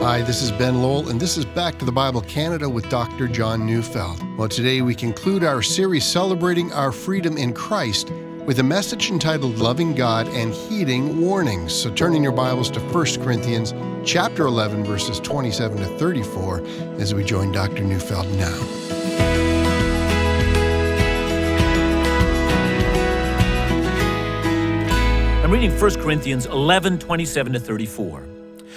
Hi, this is Ben Lowell, and this is Back to the Bible Canada with Dr. John Neufeld. Well, today we conclude our series celebrating our freedom in Christ with a message entitled Loving God and Heeding Warnings. So turn in your Bibles to 1 Corinthians chapter 11 verses 27 to 34 as we join Dr. Neufeld now. I'm reading 1 Corinthians 11, 27 to 34.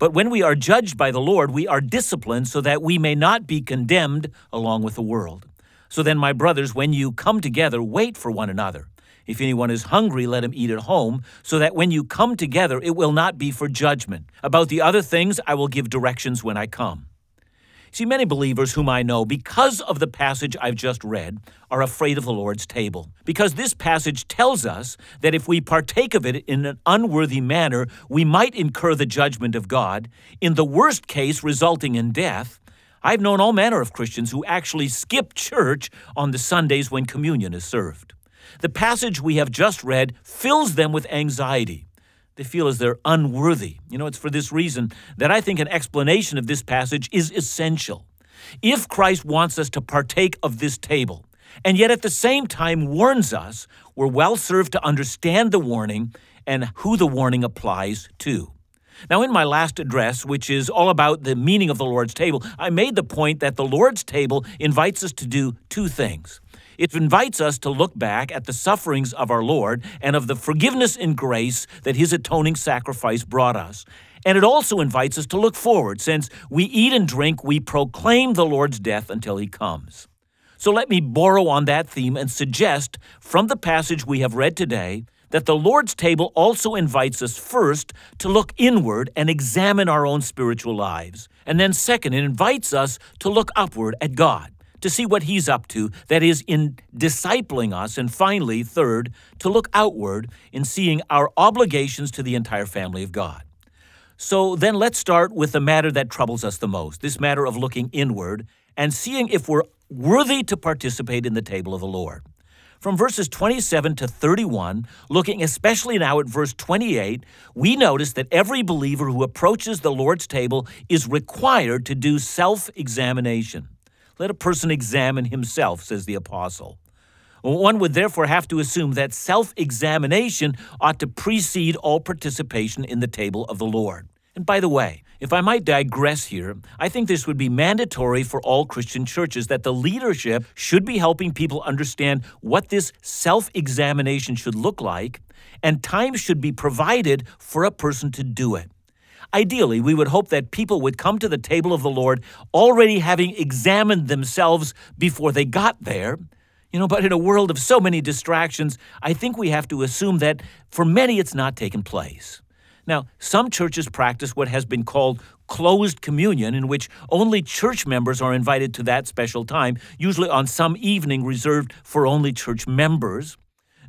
But when we are judged by the Lord, we are disciplined so that we may not be condemned along with the world. So then, my brothers, when you come together, wait for one another. If anyone is hungry, let him eat at home, so that when you come together, it will not be for judgment. About the other things, I will give directions when I come. See, many believers whom I know, because of the passage I've just read, are afraid of the Lord's table. Because this passage tells us that if we partake of it in an unworthy manner, we might incur the judgment of God, in the worst case, resulting in death. I've known all manner of Christians who actually skip church on the Sundays when communion is served. The passage we have just read fills them with anxiety. They feel as they're unworthy. You know, it's for this reason that I think an explanation of this passage is essential. If Christ wants us to partake of this table, and yet at the same time warns us, we're well served to understand the warning and who the warning applies to. Now, in my last address, which is all about the meaning of the Lord's table, I made the point that the Lord's table invites us to do two things. It invites us to look back at the sufferings of our Lord and of the forgiveness and grace that his atoning sacrifice brought us. And it also invites us to look forward, since we eat and drink, we proclaim the Lord's death until he comes. So let me borrow on that theme and suggest from the passage we have read today that the Lord's table also invites us first to look inward and examine our own spiritual lives. And then, second, it invites us to look upward at God to see what he's up to, that is, in discipling us. And finally, third, to look outward in seeing our obligations to the entire family of God. So then let's start with the matter that troubles us the most this matter of looking inward and seeing if we're worthy to participate in the table of the Lord. From verses 27 to 31, looking especially now at verse 28, we notice that every believer who approaches the Lord's table is required to do self examination. Let a person examine himself, says the apostle. One would therefore have to assume that self examination ought to precede all participation in the table of the Lord. And by the way, if I might digress here, I think this would be mandatory for all Christian churches that the leadership should be helping people understand what this self examination should look like, and time should be provided for a person to do it. Ideally, we would hope that people would come to the table of the Lord already having examined themselves before they got there. You know, but in a world of so many distractions, I think we have to assume that for many it's not taken place. Now, some churches practice what has been called closed communion, in which only church members are invited to that special time, usually on some evening reserved for only church members.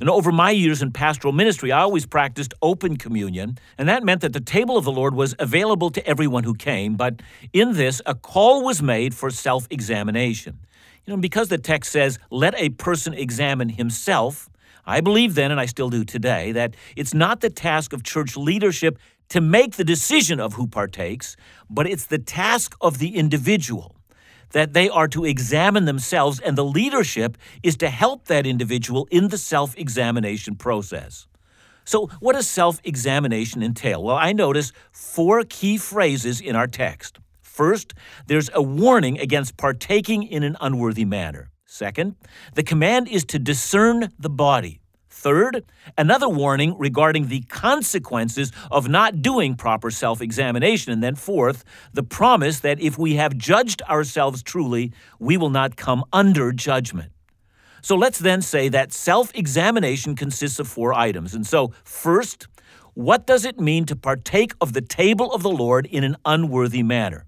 And over my years in pastoral ministry, I always practiced open communion, and that meant that the table of the Lord was available to everyone who came, but in this, a call was made for self examination. You know, because the text says, let a person examine himself, I believe then, and I still do today, that it's not the task of church leadership to make the decision of who partakes, but it's the task of the individual that they are to examine themselves, and the leadership is to help that individual in the self examination process. So, what does self examination entail? Well, I notice four key phrases in our text. First, there's a warning against partaking in an unworthy manner. Second, the command is to discern the body. Third, another warning regarding the consequences of not doing proper self examination. And then fourth, the promise that if we have judged ourselves truly, we will not come under judgment. So let's then say that self examination consists of four items. And so, first, what does it mean to partake of the table of the Lord in an unworthy manner?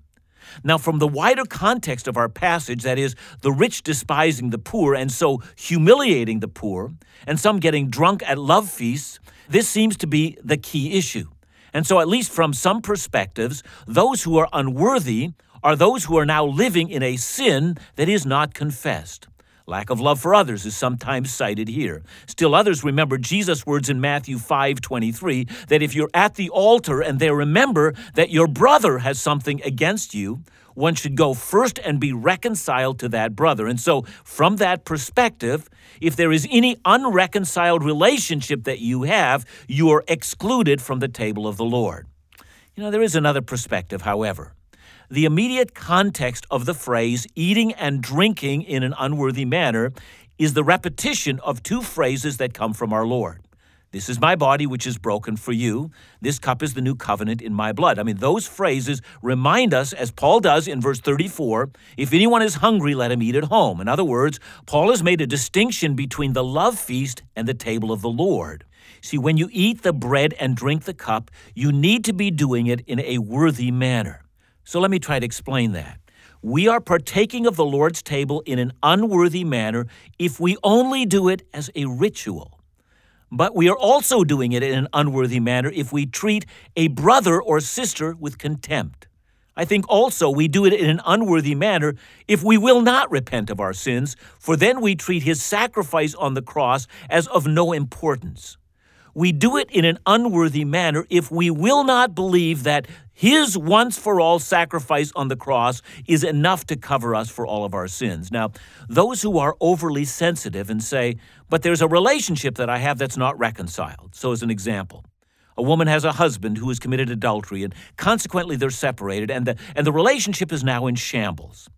Now, from the wider context of our passage, that is, the rich despising the poor and so humiliating the poor, and some getting drunk at love feasts, this seems to be the key issue. And so, at least from some perspectives, those who are unworthy are those who are now living in a sin that is not confessed. Lack of love for others is sometimes cited here. Still others remember Jesus' words in Matthew 5:23 that if you're at the altar and there remember that your brother has something against you, one should go first and be reconciled to that brother. And so, from that perspective, if there is any unreconciled relationship that you have, you are excluded from the table of the Lord. You know, there is another perspective, however. The immediate context of the phrase eating and drinking in an unworthy manner is the repetition of two phrases that come from our Lord. This is my body, which is broken for you. This cup is the new covenant in my blood. I mean, those phrases remind us, as Paul does in verse 34, if anyone is hungry, let him eat at home. In other words, Paul has made a distinction between the love feast and the table of the Lord. See, when you eat the bread and drink the cup, you need to be doing it in a worthy manner. So let me try to explain that. We are partaking of the Lord's table in an unworthy manner if we only do it as a ritual. But we are also doing it in an unworthy manner if we treat a brother or sister with contempt. I think also we do it in an unworthy manner if we will not repent of our sins, for then we treat his sacrifice on the cross as of no importance. We do it in an unworthy manner if we will not believe that his once for all sacrifice on the cross is enough to cover us for all of our sins. Now, those who are overly sensitive and say, but there's a relationship that I have that's not reconciled. So, as an example, a woman has a husband who has committed adultery, and consequently they're separated, and the, and the relationship is now in shambles.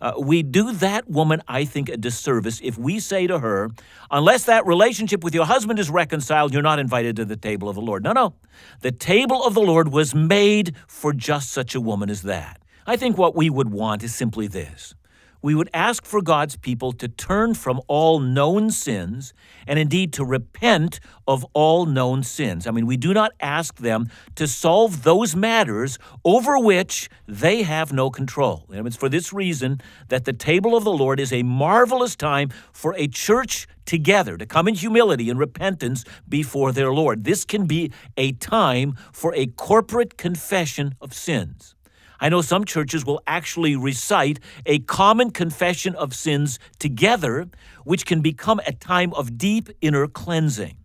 Uh, we do that woman, I think, a disservice if we say to her, unless that relationship with your husband is reconciled, you're not invited to the table of the Lord. No, no. The table of the Lord was made for just such a woman as that. I think what we would want is simply this we would ask for God's people to turn from all known sins and indeed to repent of all known sins. I mean, we do not ask them to solve those matters over which they have no control. And it's for this reason that the table of the Lord is a marvelous time for a church together to come in humility and repentance before their Lord. This can be a time for a corporate confession of sins. I know some churches will actually recite a common confession of sins together, which can become a time of deep inner cleansing.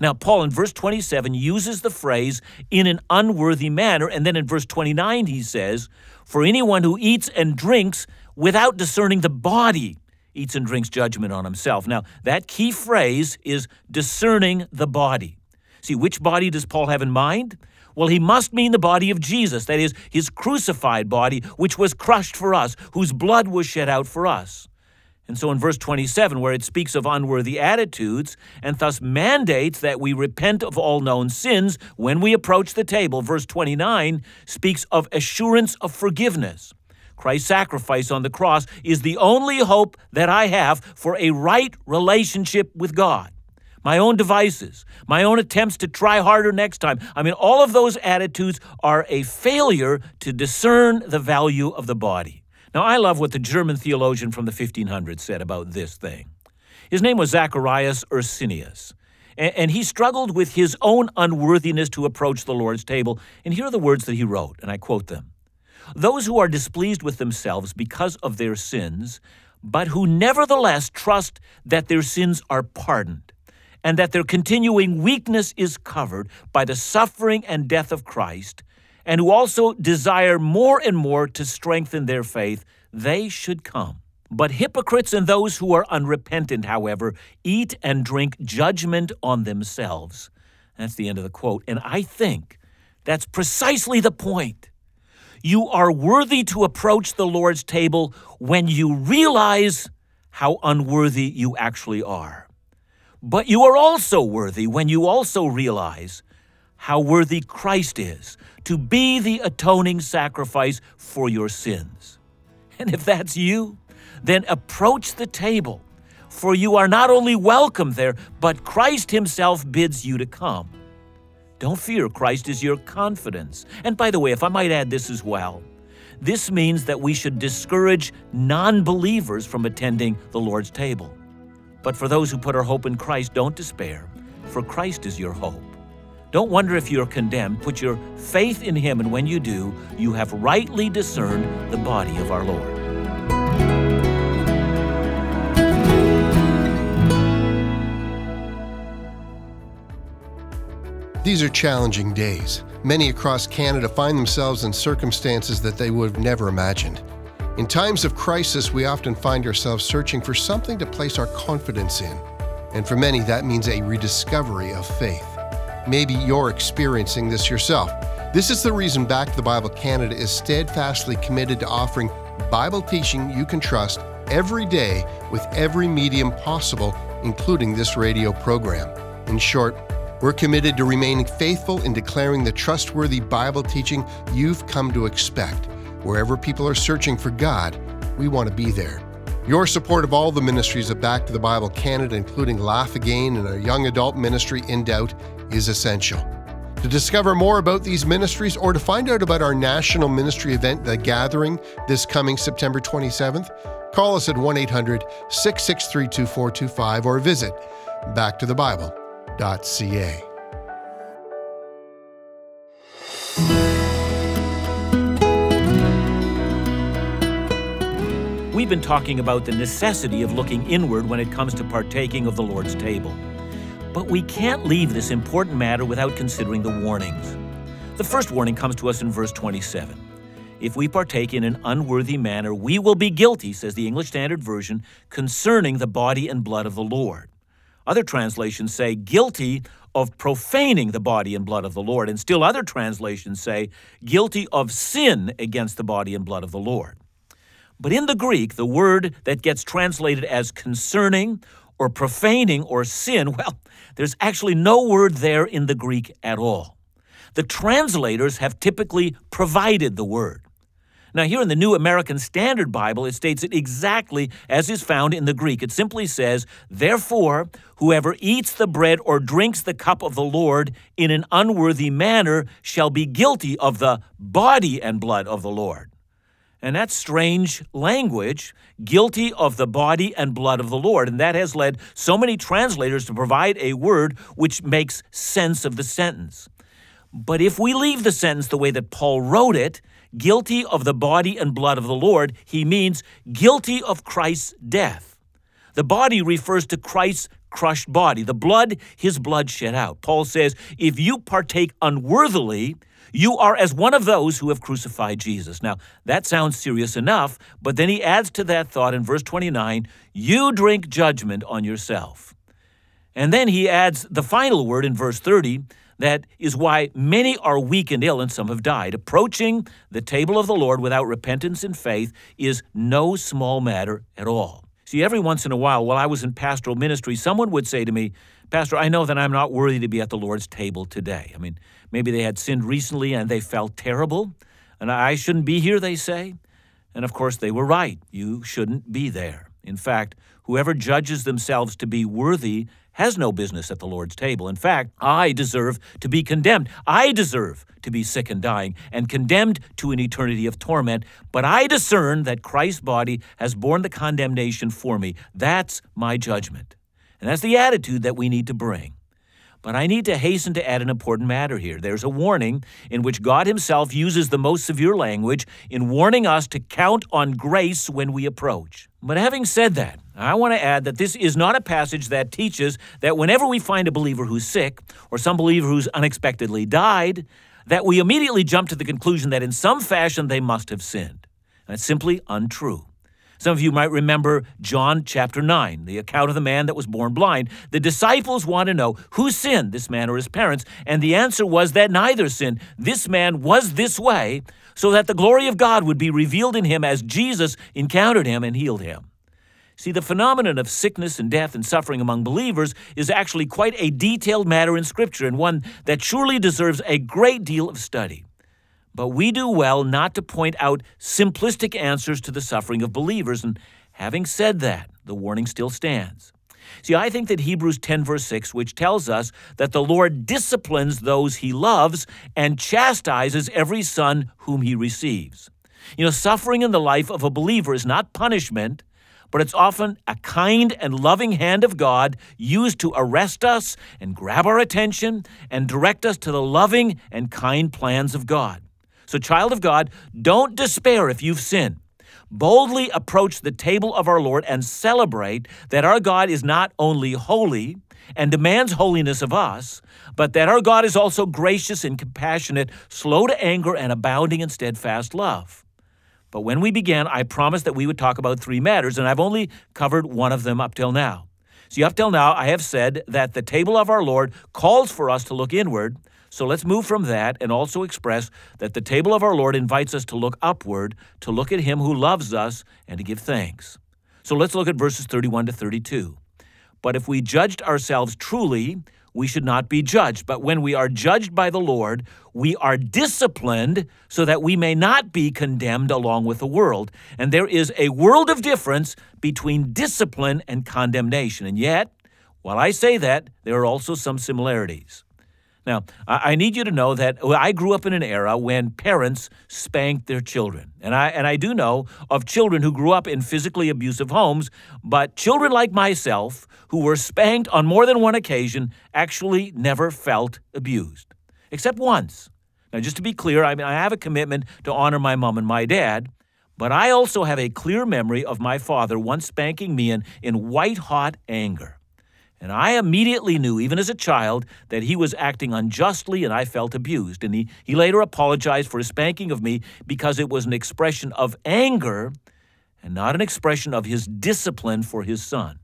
Now, Paul in verse 27 uses the phrase in an unworthy manner, and then in verse 29 he says, For anyone who eats and drinks without discerning the body eats and drinks judgment on himself. Now, that key phrase is discerning the body. See, which body does Paul have in mind? Well, he must mean the body of Jesus, that is, his crucified body, which was crushed for us, whose blood was shed out for us. And so in verse 27, where it speaks of unworthy attitudes and thus mandates that we repent of all known sins when we approach the table, verse 29 speaks of assurance of forgiveness. Christ's sacrifice on the cross is the only hope that I have for a right relationship with God my own devices, my own attempts to try harder next time. I mean, all of those attitudes are a failure to discern the value of the body. Now, I love what the German theologian from the 1500s said about this thing. His name was Zacharias Ursinius, and he struggled with his own unworthiness to approach the Lord's table. And here are the words that he wrote, and I quote them Those who are displeased with themselves because of their sins, but who nevertheless trust that their sins are pardoned and that their continuing weakness is covered by the suffering and death of Christ, and who also desire more and more to strengthen their faith, they should come. But hypocrites and those who are unrepentant, however, eat and drink judgment on themselves. That's the end of the quote. And I think that's precisely the point. You are worthy to approach the Lord's table when you realize how unworthy you actually are. But you are also worthy when you also realize how worthy Christ is to be the atoning sacrifice for your sins. And if that's you, then approach the table, for you are not only welcome there, but Christ Himself bids you to come. Don't fear, Christ is your confidence. And by the way, if I might add this as well, this means that we should discourage non believers from attending the Lord's table. But for those who put our hope in Christ, don't despair, for Christ is your hope. Don't wonder if you're condemned. Put your faith in Him, and when you do, you have rightly discerned the body of our Lord. These are challenging days. Many across Canada find themselves in circumstances that they would have never imagined. In times of crisis, we often find ourselves searching for something to place our confidence in. And for many, that means a rediscovery of faith. Maybe you're experiencing this yourself. This is the reason Back to the Bible Canada is steadfastly committed to offering Bible teaching you can trust every day with every medium possible, including this radio program. In short, we're committed to remaining faithful in declaring the trustworthy Bible teaching you've come to expect. Wherever people are searching for God, we want to be there. Your support of all the ministries of Back to the Bible Canada, including Laugh Again and our young adult ministry Indoubt, is essential. To discover more about these ministries or to find out about our national ministry event, The Gathering, this coming September 27th, call us at 1 800 663 2425 or visit backtothebible.com We've been talking about the necessity of looking inward when it comes to partaking of the Lord's table. But we can't leave this important matter without considering the warnings. The first warning comes to us in verse 27. If we partake in an unworthy manner, we will be guilty, says the English Standard Version, concerning the body and blood of the Lord. Other translations say guilty of profaning the body and blood of the Lord, and still other translations say guilty of sin against the body and blood of the Lord. But in the Greek, the word that gets translated as concerning or profaning or sin, well, there's actually no word there in the Greek at all. The translators have typically provided the word. Now, here in the New American Standard Bible, it states it exactly as is found in the Greek. It simply says, Therefore, whoever eats the bread or drinks the cup of the Lord in an unworthy manner shall be guilty of the body and blood of the Lord. And that's strange language, guilty of the body and blood of the Lord. And that has led so many translators to provide a word which makes sense of the sentence. But if we leave the sentence the way that Paul wrote it, guilty of the body and blood of the Lord, he means guilty of Christ's death. The body refers to Christ's crushed body, the blood, his blood shed out. Paul says, if you partake unworthily, you are as one of those who have crucified Jesus. Now, that sounds serious enough, but then he adds to that thought in verse 29 you drink judgment on yourself. And then he adds the final word in verse 30 that is why many are weak and ill, and some have died. Approaching the table of the Lord without repentance and faith is no small matter at all. See, every once in a while, while I was in pastoral ministry, someone would say to me, Pastor, I know that I'm not worthy to be at the Lord's table today. I mean, maybe they had sinned recently and they felt terrible, and I shouldn't be here, they say. And of course, they were right. You shouldn't be there. In fact, whoever judges themselves to be worthy has no business at the Lord's table. In fact, I deserve to be condemned. I deserve to be sick and dying and condemned to an eternity of torment. But I discern that Christ's body has borne the condemnation for me. That's my judgment. And that's the attitude that we need to bring. But I need to hasten to add an important matter here. There's a warning in which God Himself uses the most severe language in warning us to count on grace when we approach. But having said that, I want to add that this is not a passage that teaches that whenever we find a believer who's sick or some believer who's unexpectedly died, that we immediately jump to the conclusion that in some fashion they must have sinned. That's simply untrue. Some of you might remember John chapter 9, the account of the man that was born blind. The disciples want to know who sinned, this man or his parents, and the answer was that neither sinned. This man was this way so that the glory of God would be revealed in him as Jesus encountered him and healed him. See, the phenomenon of sickness and death and suffering among believers is actually quite a detailed matter in Scripture and one that surely deserves a great deal of study. But we do well not to point out simplistic answers to the suffering of believers. And having said that, the warning still stands. See, I think that Hebrews 10, verse 6, which tells us that the Lord disciplines those he loves and chastises every son whom he receives. You know, suffering in the life of a believer is not punishment, but it's often a kind and loving hand of God used to arrest us and grab our attention and direct us to the loving and kind plans of God. So, child of God, don't despair if you've sinned. Boldly approach the table of our Lord and celebrate that our God is not only holy and demands holiness of us, but that our God is also gracious and compassionate, slow to anger, and abounding in steadfast love. But when we began, I promised that we would talk about three matters, and I've only covered one of them up till now. See, up till now, I have said that the table of our Lord calls for us to look inward. So let's move from that and also express that the table of our Lord invites us to look upward, to look at Him who loves us, and to give thanks. So let's look at verses 31 to 32. But if we judged ourselves truly, we should not be judged. But when we are judged by the Lord, we are disciplined so that we may not be condemned along with the world. And there is a world of difference between discipline and condemnation. And yet, while I say that, there are also some similarities. Now, I need you to know that I grew up in an era when parents spanked their children. And I, and I do know of children who grew up in physically abusive homes, but children like myself who were spanked on more than one occasion actually never felt abused, except once. Now, just to be clear, I mean, I have a commitment to honor my mom and my dad, but I also have a clear memory of my father once spanking me in, in white hot anger. And I immediately knew, even as a child, that he was acting unjustly and I felt abused. And he, he later apologized for his spanking of me because it was an expression of anger and not an expression of his discipline for his son.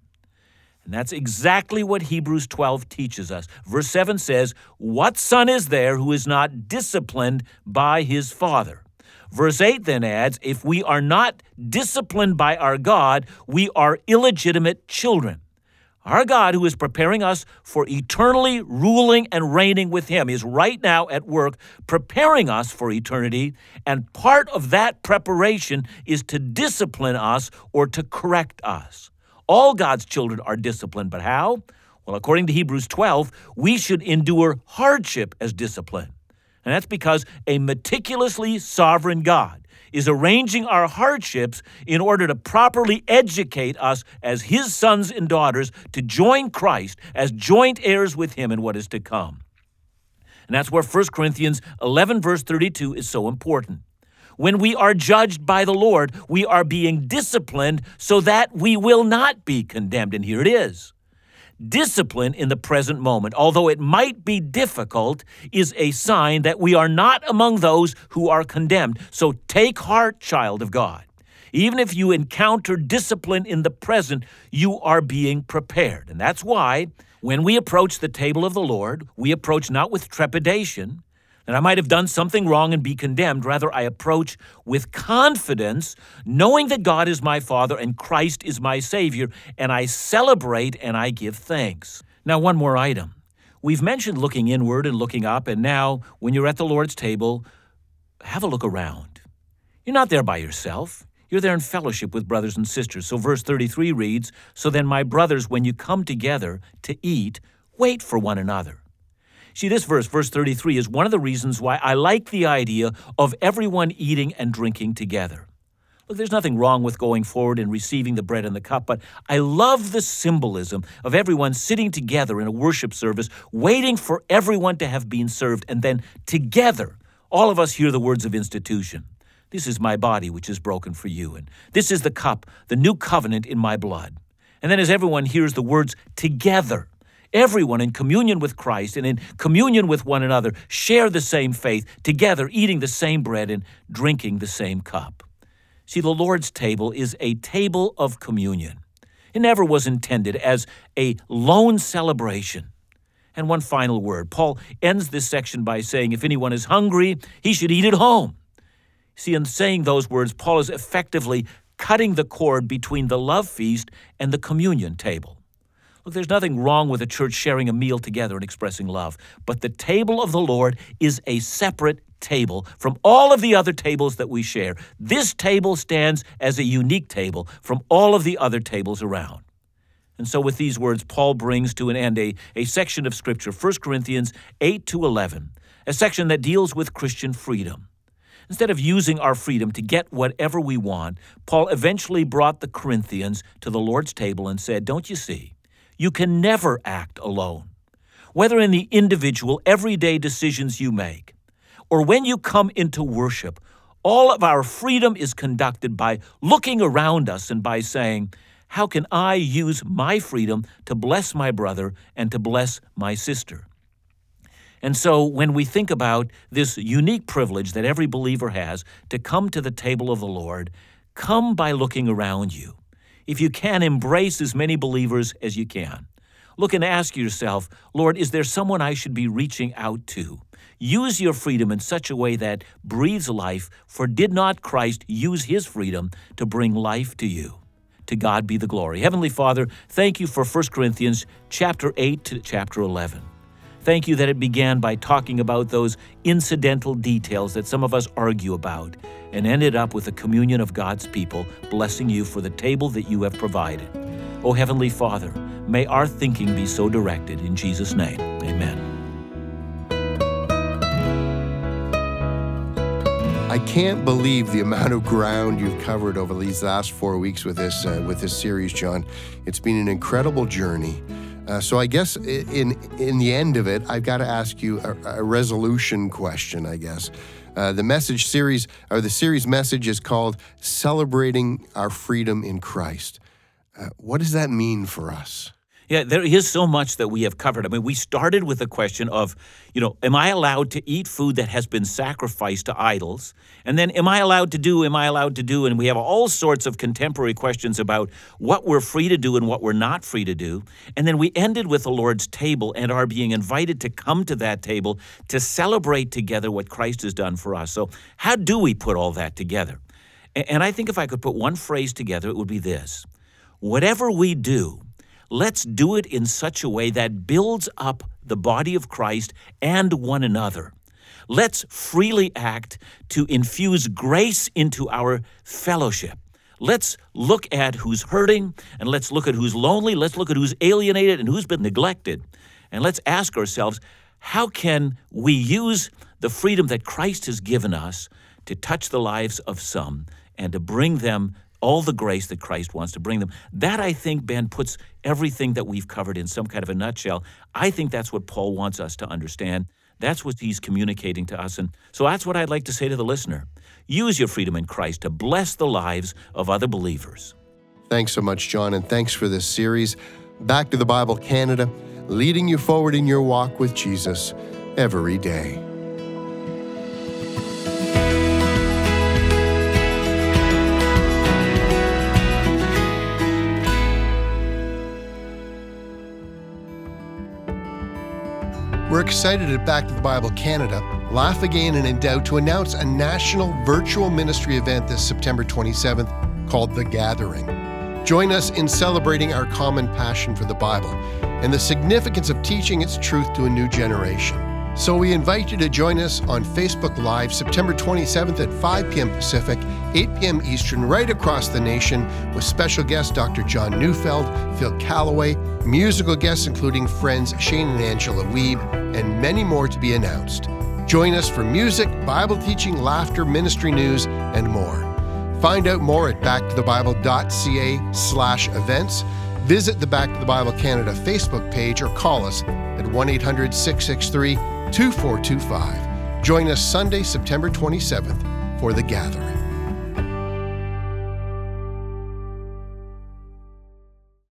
And that's exactly what Hebrews 12 teaches us. Verse 7 says, What son is there who is not disciplined by his father? Verse 8 then adds, If we are not disciplined by our God, we are illegitimate children. Our God, who is preparing us for eternally ruling and reigning with Him, is right now at work preparing us for eternity. And part of that preparation is to discipline us or to correct us. All God's children are disciplined, but how? Well, according to Hebrews 12, we should endure hardship as discipline. And that's because a meticulously sovereign God is arranging our hardships in order to properly educate us as his sons and daughters to join Christ as joint heirs with him in what is to come. And that's where 1 Corinthians 11, verse 32 is so important. When we are judged by the Lord, we are being disciplined so that we will not be condemned. And here it is. Discipline in the present moment, although it might be difficult, is a sign that we are not among those who are condemned. So take heart, child of God. Even if you encounter discipline in the present, you are being prepared. And that's why when we approach the table of the Lord, we approach not with trepidation, and I might have done something wrong and be condemned. Rather, I approach with confidence, knowing that God is my Father and Christ is my Savior, and I celebrate and I give thanks. Now, one more item. We've mentioned looking inward and looking up, and now, when you're at the Lord's table, have a look around. You're not there by yourself. You're there in fellowship with brothers and sisters. So, verse 33 reads So then, my brothers, when you come together to eat, wait for one another. See, this verse, verse 33, is one of the reasons why I like the idea of everyone eating and drinking together. Look, there's nothing wrong with going forward and receiving the bread and the cup, but I love the symbolism of everyone sitting together in a worship service, waiting for everyone to have been served, and then together, all of us hear the words of institution. This is my body, which is broken for you, and this is the cup, the new covenant in my blood. And then as everyone hears the words together, Everyone in communion with Christ and in communion with one another share the same faith, together eating the same bread and drinking the same cup. See, the Lord's table is a table of communion. It never was intended as a lone celebration. And one final word Paul ends this section by saying, If anyone is hungry, he should eat at home. See, in saying those words, Paul is effectively cutting the cord between the love feast and the communion table. Look, there's nothing wrong with a church sharing a meal together and expressing love, but the table of the Lord is a separate table from all of the other tables that we share. This table stands as a unique table from all of the other tables around. And so, with these words, Paul brings to an end a, a section of Scripture, 1 Corinthians 8 to 11, a section that deals with Christian freedom. Instead of using our freedom to get whatever we want, Paul eventually brought the Corinthians to the Lord's table and said, Don't you see? You can never act alone. Whether in the individual, everyday decisions you make, or when you come into worship, all of our freedom is conducted by looking around us and by saying, How can I use my freedom to bless my brother and to bless my sister? And so, when we think about this unique privilege that every believer has to come to the table of the Lord, come by looking around you. If you can, embrace as many believers as you can. Look and ask yourself, Lord, is there someone I should be reaching out to? Use your freedom in such a way that breathes life, for did not Christ use his freedom to bring life to you? To God be the glory. Heavenly Father, thank you for 1 Corinthians chapter 8 to chapter 11. Thank you that it began by talking about those incidental details that some of us argue about and ended up with a communion of God's people, blessing you for the table that you have provided. O oh, Heavenly Father, may our thinking be so directed. In Jesus' name, amen. I can't believe the amount of ground you've covered over these last four weeks with this uh, with this series, John. It's been an incredible journey. Uh, so I guess in in the end of it, I've got to ask you a, a resolution question. I guess uh, the message series or the series message is called "Celebrating Our Freedom in Christ." Uh, what does that mean for us? Yeah, there is so much that we have covered. I mean, we started with the question of, you know, am I allowed to eat food that has been sacrificed to idols? And then, am I allowed to do, am I allowed to do? And we have all sorts of contemporary questions about what we're free to do and what we're not free to do. And then we ended with the Lord's table and are being invited to come to that table to celebrate together what Christ has done for us. So, how do we put all that together? And I think if I could put one phrase together, it would be this Whatever we do, let's do it in such a way that builds up the body of Christ and one another. Let's freely act to infuse grace into our fellowship. Let's look at who's hurting and let's look at who's lonely. Let's look at who's alienated and who's been neglected. And let's ask ourselves how can we use the freedom that Christ has given us to touch the lives of some and to bring them all the grace that Christ wants to bring them. That, I think, Ben, puts everything that we've covered in some kind of a nutshell. I think that's what Paul wants us to understand. That's what he's communicating to us. And so that's what I'd like to say to the listener. Use your freedom in Christ to bless the lives of other believers. Thanks so much, John, and thanks for this series. Back to the Bible Canada, leading you forward in your walk with Jesus every day. We're excited at Back to the Bible Canada, Laugh Again and Indoubt to announce a national virtual ministry event this September 27th called The Gathering. Join us in celebrating our common passion for the Bible and the significance of teaching its truth to a new generation. So we invite you to join us on Facebook Live September 27th at 5 p.m. Pacific, 8 p.m. Eastern, right across the nation, with special guest Dr. John Neufeld, Phil Callaway, musical guests including friends Shane and Angela Weeb, and many more to be announced. Join us for music, Bible teaching, laughter, ministry news, and more. Find out more at backtothebible.ca slash events. Visit the Back to the Bible Canada Facebook page or call us at 1 800 663 2425. Join us Sunday, September 27th for the gathering.